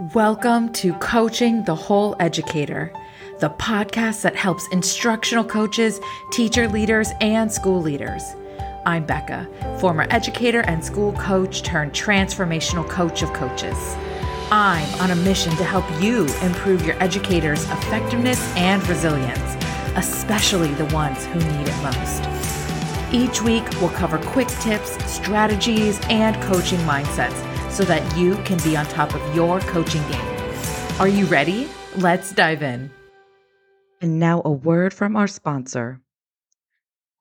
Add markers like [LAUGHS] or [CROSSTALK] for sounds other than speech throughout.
Welcome to Coaching the Whole Educator, the podcast that helps instructional coaches, teacher leaders, and school leaders. I'm Becca, former educator and school coach turned transformational coach of coaches. I'm on a mission to help you improve your educators' effectiveness and resilience, especially the ones who need it most. Each week, we'll cover quick tips, strategies, and coaching mindsets so that you can be on top of your coaching game. Are you ready? Let's dive in. And now, a word from our sponsor.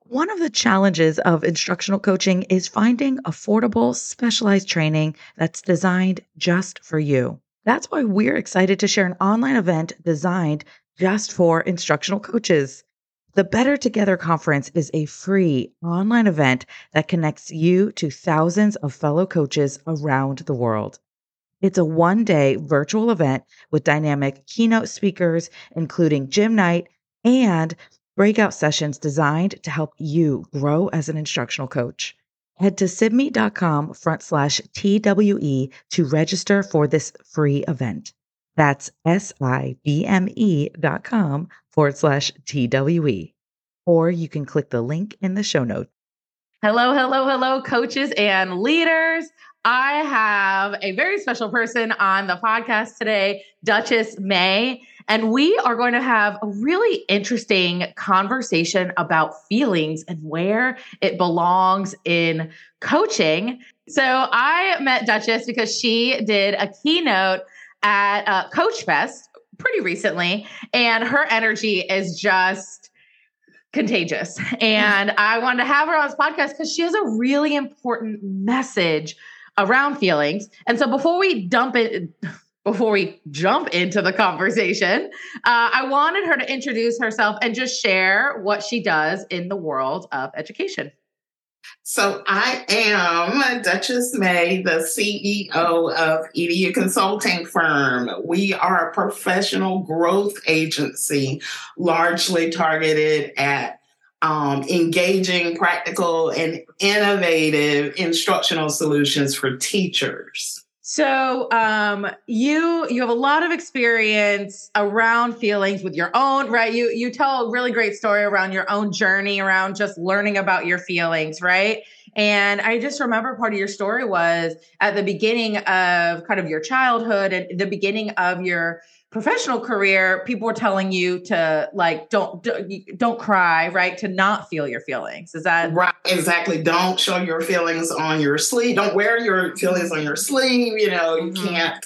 One of the challenges of instructional coaching is finding affordable, specialized training that's designed just for you. That's why we're excited to share an online event designed just for instructional coaches. The Better Together Conference is a free online event that connects you to thousands of fellow coaches around the world. It's a one day virtual event with dynamic keynote speakers, including Jim Knight and breakout sessions designed to help you grow as an instructional coach. Head to sibme.com front slash TWE to register for this free event. That's S-I-B-M-E dot com forward slash TWE. Or you can click the link in the show notes. Hello, hello, hello, coaches and leaders. I have a very special person on the podcast today, Dutchess Maye, and we are going to have a really interesting conversation about feelings and where it belongs in coaching. So I met Dutchess because she did a keynote at uh, Coach Fest pretty recently, and her energy is just contagious. And [LAUGHS] I wanted to have her on this podcast because she has a really important message around feelings. And so before we dump it, [LAUGHS] before we jump into the conversation, uh, I wanted her to introduce herself and just share what she does in the world of education. So I am Dutchess Maye, the CEO of EDU Consulting Firm. We are a professional growth agency, largely targeted at um, engaging practical and innovative instructional solutions for teachers. So um, you you have a lot of experience around feelings with your own right. You you tell a really great story around your own journey around just learning about your feelings, right? And I just remember part of your story was at the beginning of kind of your childhood and the beginning of your professional career, people were telling you to like don't don't cry, right? To not feel your feelings. Is that right? Exactly. Don't show your feelings on your sleeve. Don't wear your feelings on your sleeve. You know, you mm-hmm. can't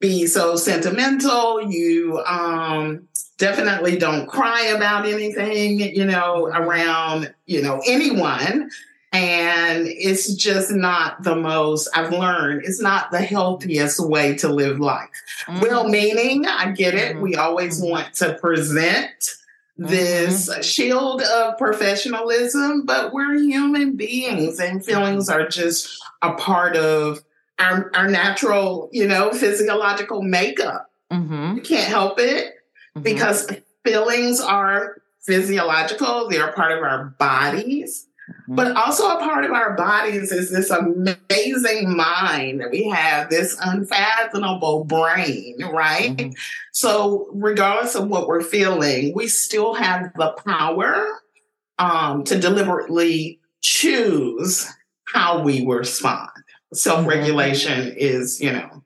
be so sentimental. You um definitely don't cry about anything, you know, around, you know, anyone and it's just not the most i've learned it's not the healthiest way to live life mm-hmm. well meaning i get it mm-hmm. we always mm-hmm. want to present this mm-hmm. shield of professionalism but we're human beings and feelings are just a part of our, our natural you know physiological makeup mm-hmm. you can't help it mm-hmm. because feelings are physiological they're part of our bodies Mm-hmm. But also a part of our bodies is this amazing mind that we have, this unfathomable brain, right? Mm-hmm. So, regardless of what we're feeling, we still have the power um, to deliberately choose how we respond. Self regulation mm-hmm. is, you know,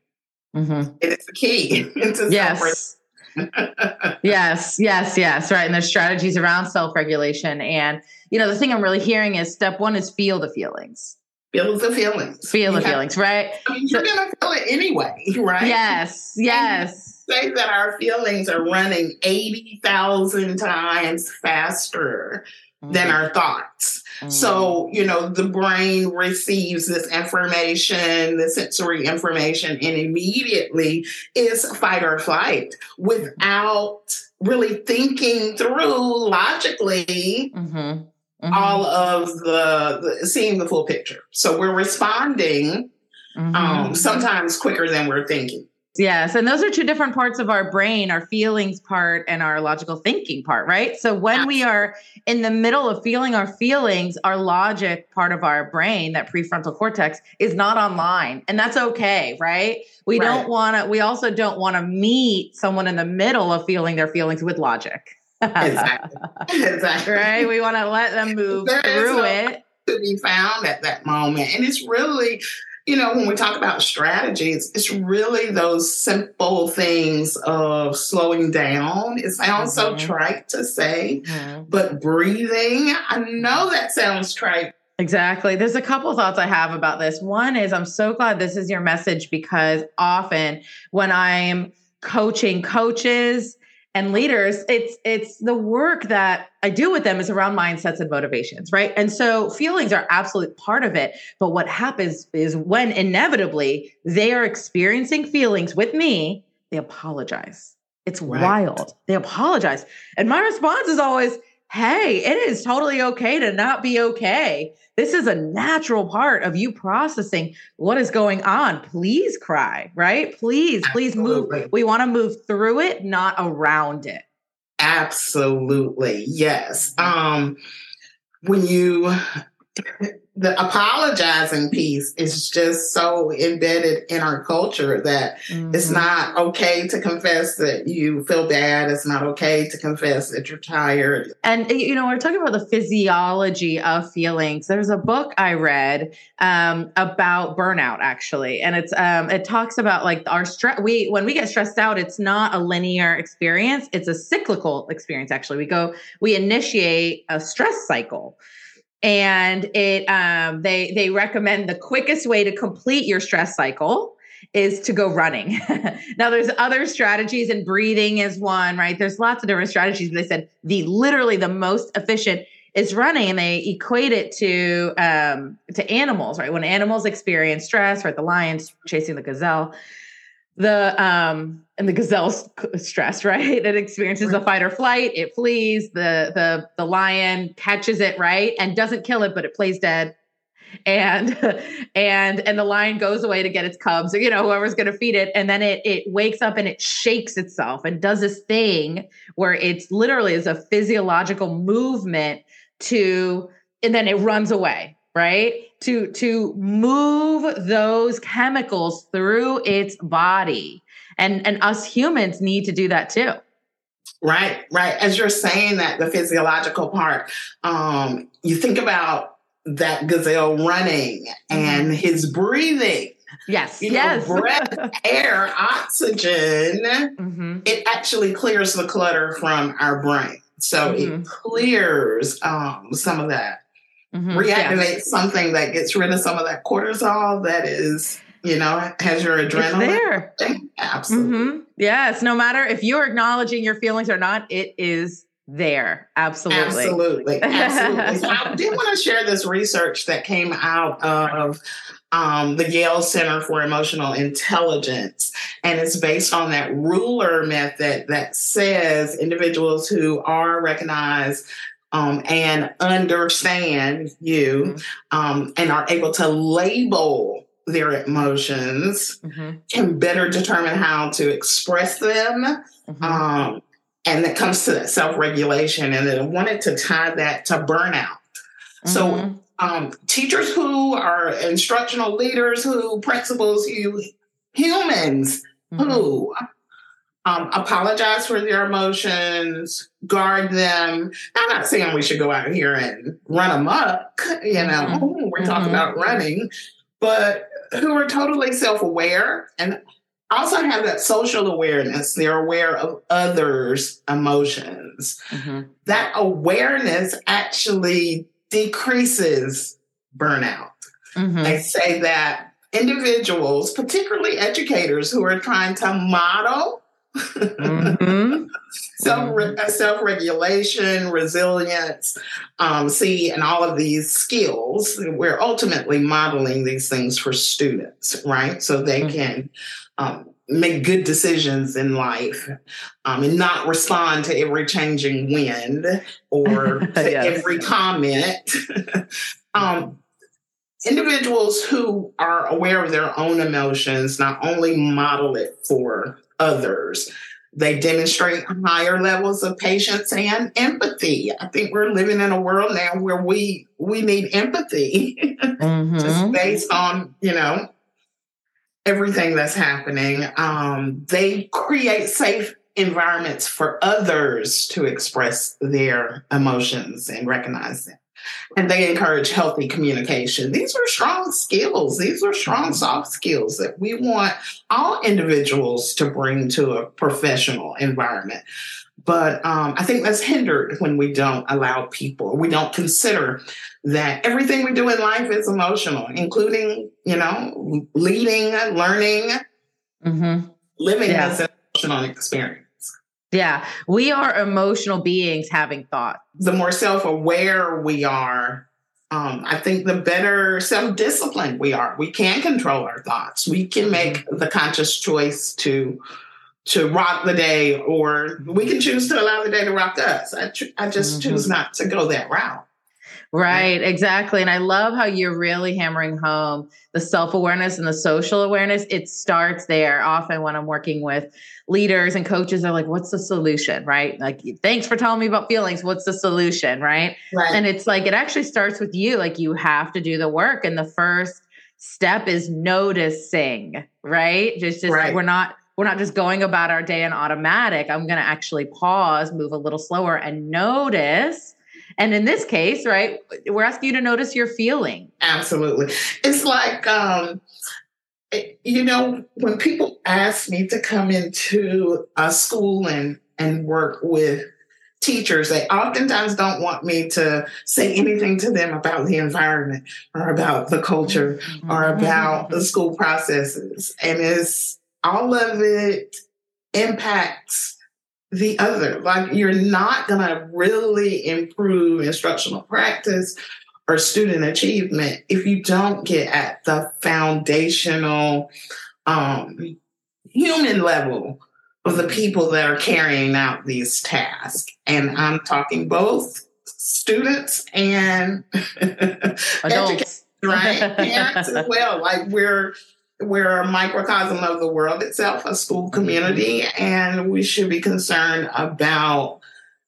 mm-hmm. it is the key [LAUGHS] yes [LAUGHS] yes, yes, yes, right. And there's strategies around self-regulation. And you know, the thing I'm really hearing is step one is feel the feelings. Feel the feelings. Feel the feelings, right? I mean, you're so, gonna feel it anyway, right? Yes, yes. say that our feelings are running 80,000 times faster mm-hmm. than our thoughts. Mm-hmm. So, you know, the brain receives this information, the sensory information, and immediately is fight or flight without really thinking through logically. Mm-hmm. Mm-hmm. all of the, the, seeing the full picture. So we're responding mm-hmm. um, sometimes quicker than we're thinking. Yes. And those are two different parts of our brain, our feelings part and our logical thinking part, right? So when we are in the middle of feeling our feelings, our logic part of our brain, that prefrontal cortex, is not online. And that's okay, right? We right. don't want to, we also don't want to meet someone in the middle of feeling their feelings with logic. exactly. [LAUGHS] Exactly. Right. We want to let them move there through it. To be found at that moment. And it's really you know, when we talk about strategies, it's really those simple things of slowing down. It sounds mm-hmm. so trite to say, mm-hmm. but breathing, I know that sounds trite. Exactly. There's a couple thoughts I have about this. One is I'm so glad this is your message because often when I'm coaching coaches, and leaders it's it's the work that i do with them is around mindsets and motivations right? And so feelings are absolute part of it but what happens is when inevitably they are experiencing feelings with me they apologize. It's right. wild. They apologize. And my response is always hey, it is totally okay to not be okay. This is a natural part of you processing what is going on. Please cry, right? Please, Absolutely. please move. We want to move through it, not around it. Absolutely. Yes. Um when you the apologizing piece is just so embedded in our culture that mm-hmm. it's not okay to confess that you feel bad. It's not okay to confess that you're tired. And, you know, we're talking about the physiology of feelings. There's a book I read um, about burnout, actually. And it's, um, it talks about like our stress. We, when we get stressed out, it's not a linear experience, it's a cyclical experience, actually. We go, we initiate a stress cycle and it um, they they recommend the quickest way to complete your stress cycle is to go running. [LAUGHS] now there's other strategies and breathing is one, right? There's lots of different strategies. They said the literally the most efficient is running and they equate it to um, to animals, right? When animals experience stress, right? The lions chasing the gazelle, the um and the gazelle's stress right? It experiences a fight or flight. It flees. The the the lion catches it right? And doesn't kill it but it plays dead. And [LAUGHS] and and the lion goes away to get its cubs or you know whoever's going to feed it. And then it it wakes up and it shakes itself and does this thing where it's literally is a physiological movement to and then it runs away right to to move those chemicals through its body and and us humans need to do that too right right as you're saying that the physiological part um you think about that gazelle running and mm-hmm. his breathing Yes. You yes. Know, breath, [LAUGHS] air, oxygen, mm-hmm. it actually clears the clutter from our brain. So mm-hmm. it clears um, some of that mm-hmm. reactivate something that gets rid of some of that cortisol that is you know, has your adrenaline it's there. [LAUGHS] Absolutely. Mm-hmm. Yes. No matter if you're acknowledging your feelings or not, it is there. Absolutely. Absolutely. [LAUGHS] Absolutely. so I did want to share this research that came out of um, the Yale Center for Emotional Intelligence. And it's based on that ruler method that says individuals who are recognized um, and understand you mm-hmm. um, and are able to label their emotions mm-hmm. can better determine how to express them. Mm-hmm. Um, and it comes to that self regulation. And I wanted to tie that to burnout. So, mm-hmm. um, teachers who are instructional leaders, who principals, who humans mm-hmm. who um, apologize for their emotions, guard them. I'm not saying we should go out here and run amok, you know, mm-hmm. [LAUGHS] we're talking mm-hmm. about running, but who are totally self aware and also have that social awareness. They're aware of others' emotions. Mm-hmm. That awareness actually decreases burnout. Mm-hmm. They say that individuals, particularly educators who are trying to model mm-hmm. [LAUGHS] self mm-hmm. self regulation, resilience, um, see, and all of these skills. We're ultimately modeling these things for students, right? So they mm-hmm. can um, make good decisions in life um, and not respond to every changing wind or [LAUGHS] to yes. every comment. [LAUGHS] um, individuals who are aware of their own emotions not only model it for others, they demonstrate higher levels of patience and empathy. I think we're living in a world now where we we need empathy, [LAUGHS] mm-hmm. just based on you know everything that's happening. Um, they create safe environments for others to express their emotions and recognize them and they encourage healthy communication. These are strong skills. These are strong soft skills that we want all individuals to bring to a professional environment. But um, I think that's hindered when we don't allow people, we don't consider that everything we do in life is emotional, including, you know, leading, learning, mm-hmm. living yeah. as an emotional experience. Yeah, we are emotional beings having thoughts. The more self aware we are, um, I think the better self disciplined we are. We can control our thoughts. We can make the conscious choice to to rock the day, or we can choose to allow the day to rock us. I, tr- I just mm-hmm. choose not to go that route. Right, exactly. And I love how you're really hammering home the self awareness and the social awareness. It starts there. Often, when I'm working with leaders and coaches, they're like, What's the solution? Right? Like, thanks for telling me about feelings. What's the solution? Right. right. And it's like, it actually starts with you. Like, you have to do the work. And the first step is noticing, right? Just, just right. we're not we're not just going about our day in automatic. I'm going to actually pause, move a little slower, and notice and in this case, right, we're asking you to notice your feeling. Absolutely. It's like, um, you know, when people ask me to come into a school and, and work with teachers, they oftentimes don't want me to say anything to them about the environment or about the culture mm-hmm. or about the school processes. And it's all of it impacts the other. Like you're not going to really improve instructional practice or student achievement if you don't get at the foundational um, human level of the people that are carrying out these tasks. And I'm talking both students and [LAUGHS] adults, right? [LAUGHS] Parents as well. Like we're we're a microcosm of the world itself, a school community, and we should be concerned about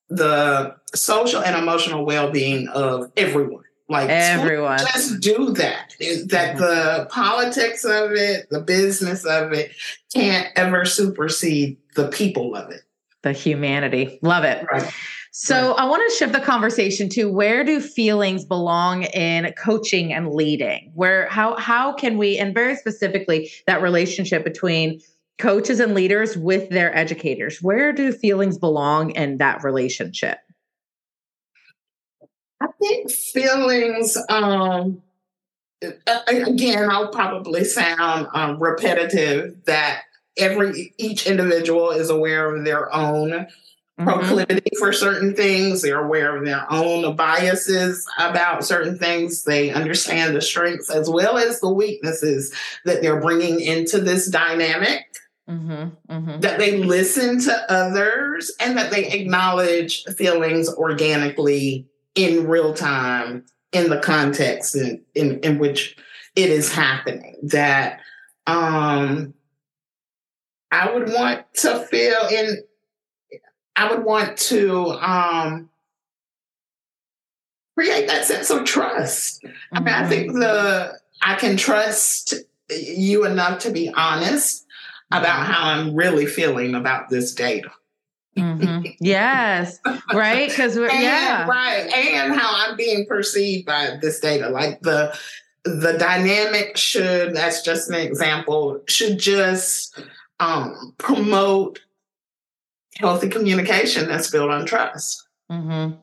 the social and emotional well-being of everyone. Like everyone, just do that. Is that mm-hmm. the politics of it, the business of it, can't ever supersede the people of it. The humanity, love it. Right. So I want to shift the conversation to where do feelings belong in coaching and leading? Where how how can we and very specifically that relationship between coaches and leaders with their educators. Where do feelings belong in that relationship? I think feelings um again I'll probably sound um, repetitive that every each individual is aware of their own. Proclivity for certain things. They're aware of their own biases about certain things. They understand the strengths as well as the weaknesses that they're bringing into this dynamic. Mm-hmm, mm-hmm. That they listen to others and that they acknowledge feelings organically in real time in the context in, in, in which it is happening. That um, I would want to feel in I would want to um, create that sense of trust. Mm-hmm. I mean, I think mm-hmm. the I can trust you enough to be honest about how I'm really feeling about this data. Mm-hmm. [LAUGHS] Yes, right. Because we're yeah, right, and how I'm being perceived by this data. Like the the dynamic should. That's just an example. Should just um, promote healthy communication that's built on trust. Mm-hmm.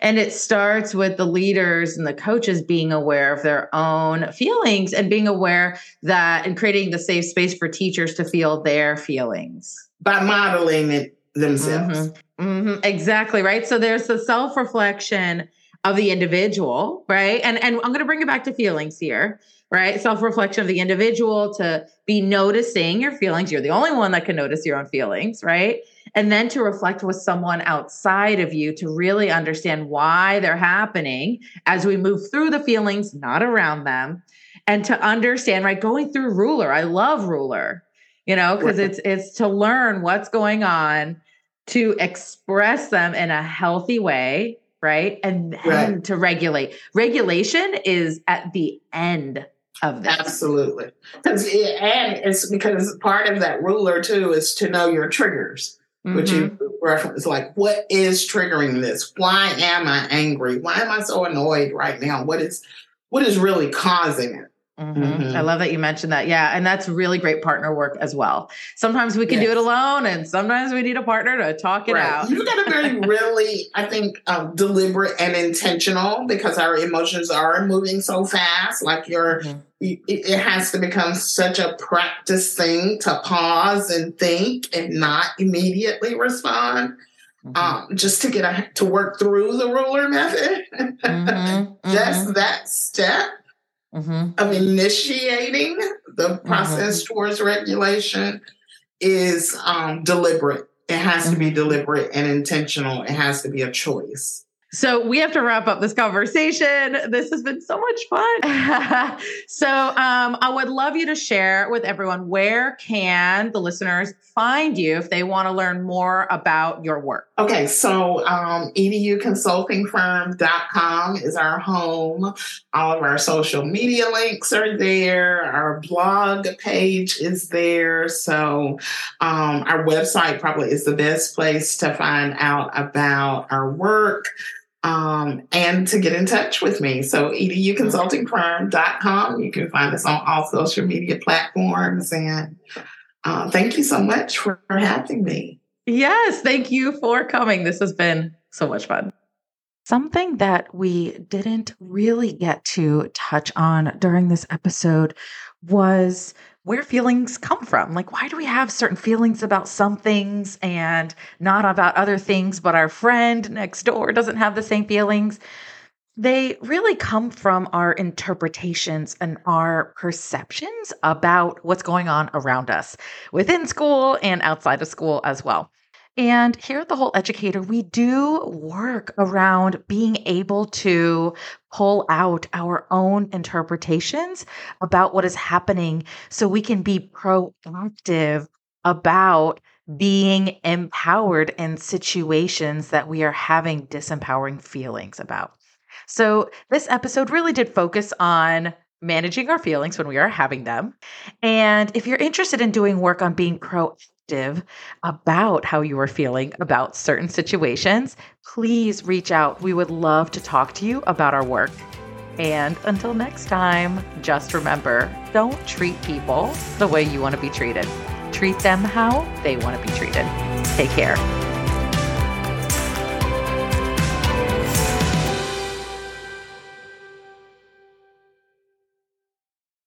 And it starts with the leaders and the coaches being aware of their own feelings and being aware that and creating the safe space for teachers to feel their feelings by modeling it themselves. Mm-hmm. Mm-hmm. Exactly right. So there's the self reflection of the individual, right? And and I'm going to bring it back to feelings here, right? Self reflection of the individual to be noticing your feelings. You're the only one that can notice your own feelings, right? And then to reflect with someone outside of you to really understand why they're happening as we move through the feelings, not around them, and to understand, right? Going through ruler. I love ruler, you know, because it's it's to learn what's going on, to express them in a healthy way, right? And then right. to regulate. Regulation is at the end of this. Absolutely. Because and it's because part of that ruler too is to know your triggers mm-hmm. which you reference like what is triggering this why am i angry why am i so annoyed right now what is what is really causing it Mm-hmm. Mm-hmm. I love that you mentioned that. Yeah. And that's really great partner work as well. Sometimes we can yes. do it alone, and sometimes we need a partner to talk it right. out. You got to be [LAUGHS] really, I think, um, deliberate and intentional because our emotions are moving so fast. Like you're, mm-hmm. It, it has to become such a practice thing to pause and think and not immediately respond. Mm-hmm. Um, just to get a, to work through the ruler method, mm-hmm. [LAUGHS] just that step mm-hmm. of initiating the process mm-hmm. towards regulation is um, deliberate. It has to be mm-hmm. deliberate and intentional. It has to be a choice. So we have to wrap up this conversation. This has been so much fun. [LAUGHS] so um, I would love you to share with everyone where can the listeners find you if they want to learn more about your work. Okay, so um, educonsultingfirm.com is our home. All of our social media links are there. Our blog page is there. So um, our website probably is the best place to find out about our work um, and to get in touch with me. So educonsultingfirm.com. You can find us on all social media platforms. And uh, thank you so much for having me. Yes, thank you for coming. This has been so much fun. Something that we didn't really get to touch on during this episode was where feelings come from. Like, why do we have certain feelings about some things and not about other things, but our friend next door doesn't have the same feelings? They really come from our interpretations and our perceptions about what's going on around us within school and outside of school as well. And here at the Whole Educator, we do work around being able to pull out our own interpretations about what is happening so we can be proactive about being empowered in situations that we are having disempowering feelings about. So, this episode really did focus on managing our feelings when we are having them. And if you're interested in doing work on being proactive, about how you are feeling about certain situations, please reach out. We would love to talk to you about our work. And until next time, just remember don't treat people the way you want to be treated. Treat them how they want to be treated. Take care.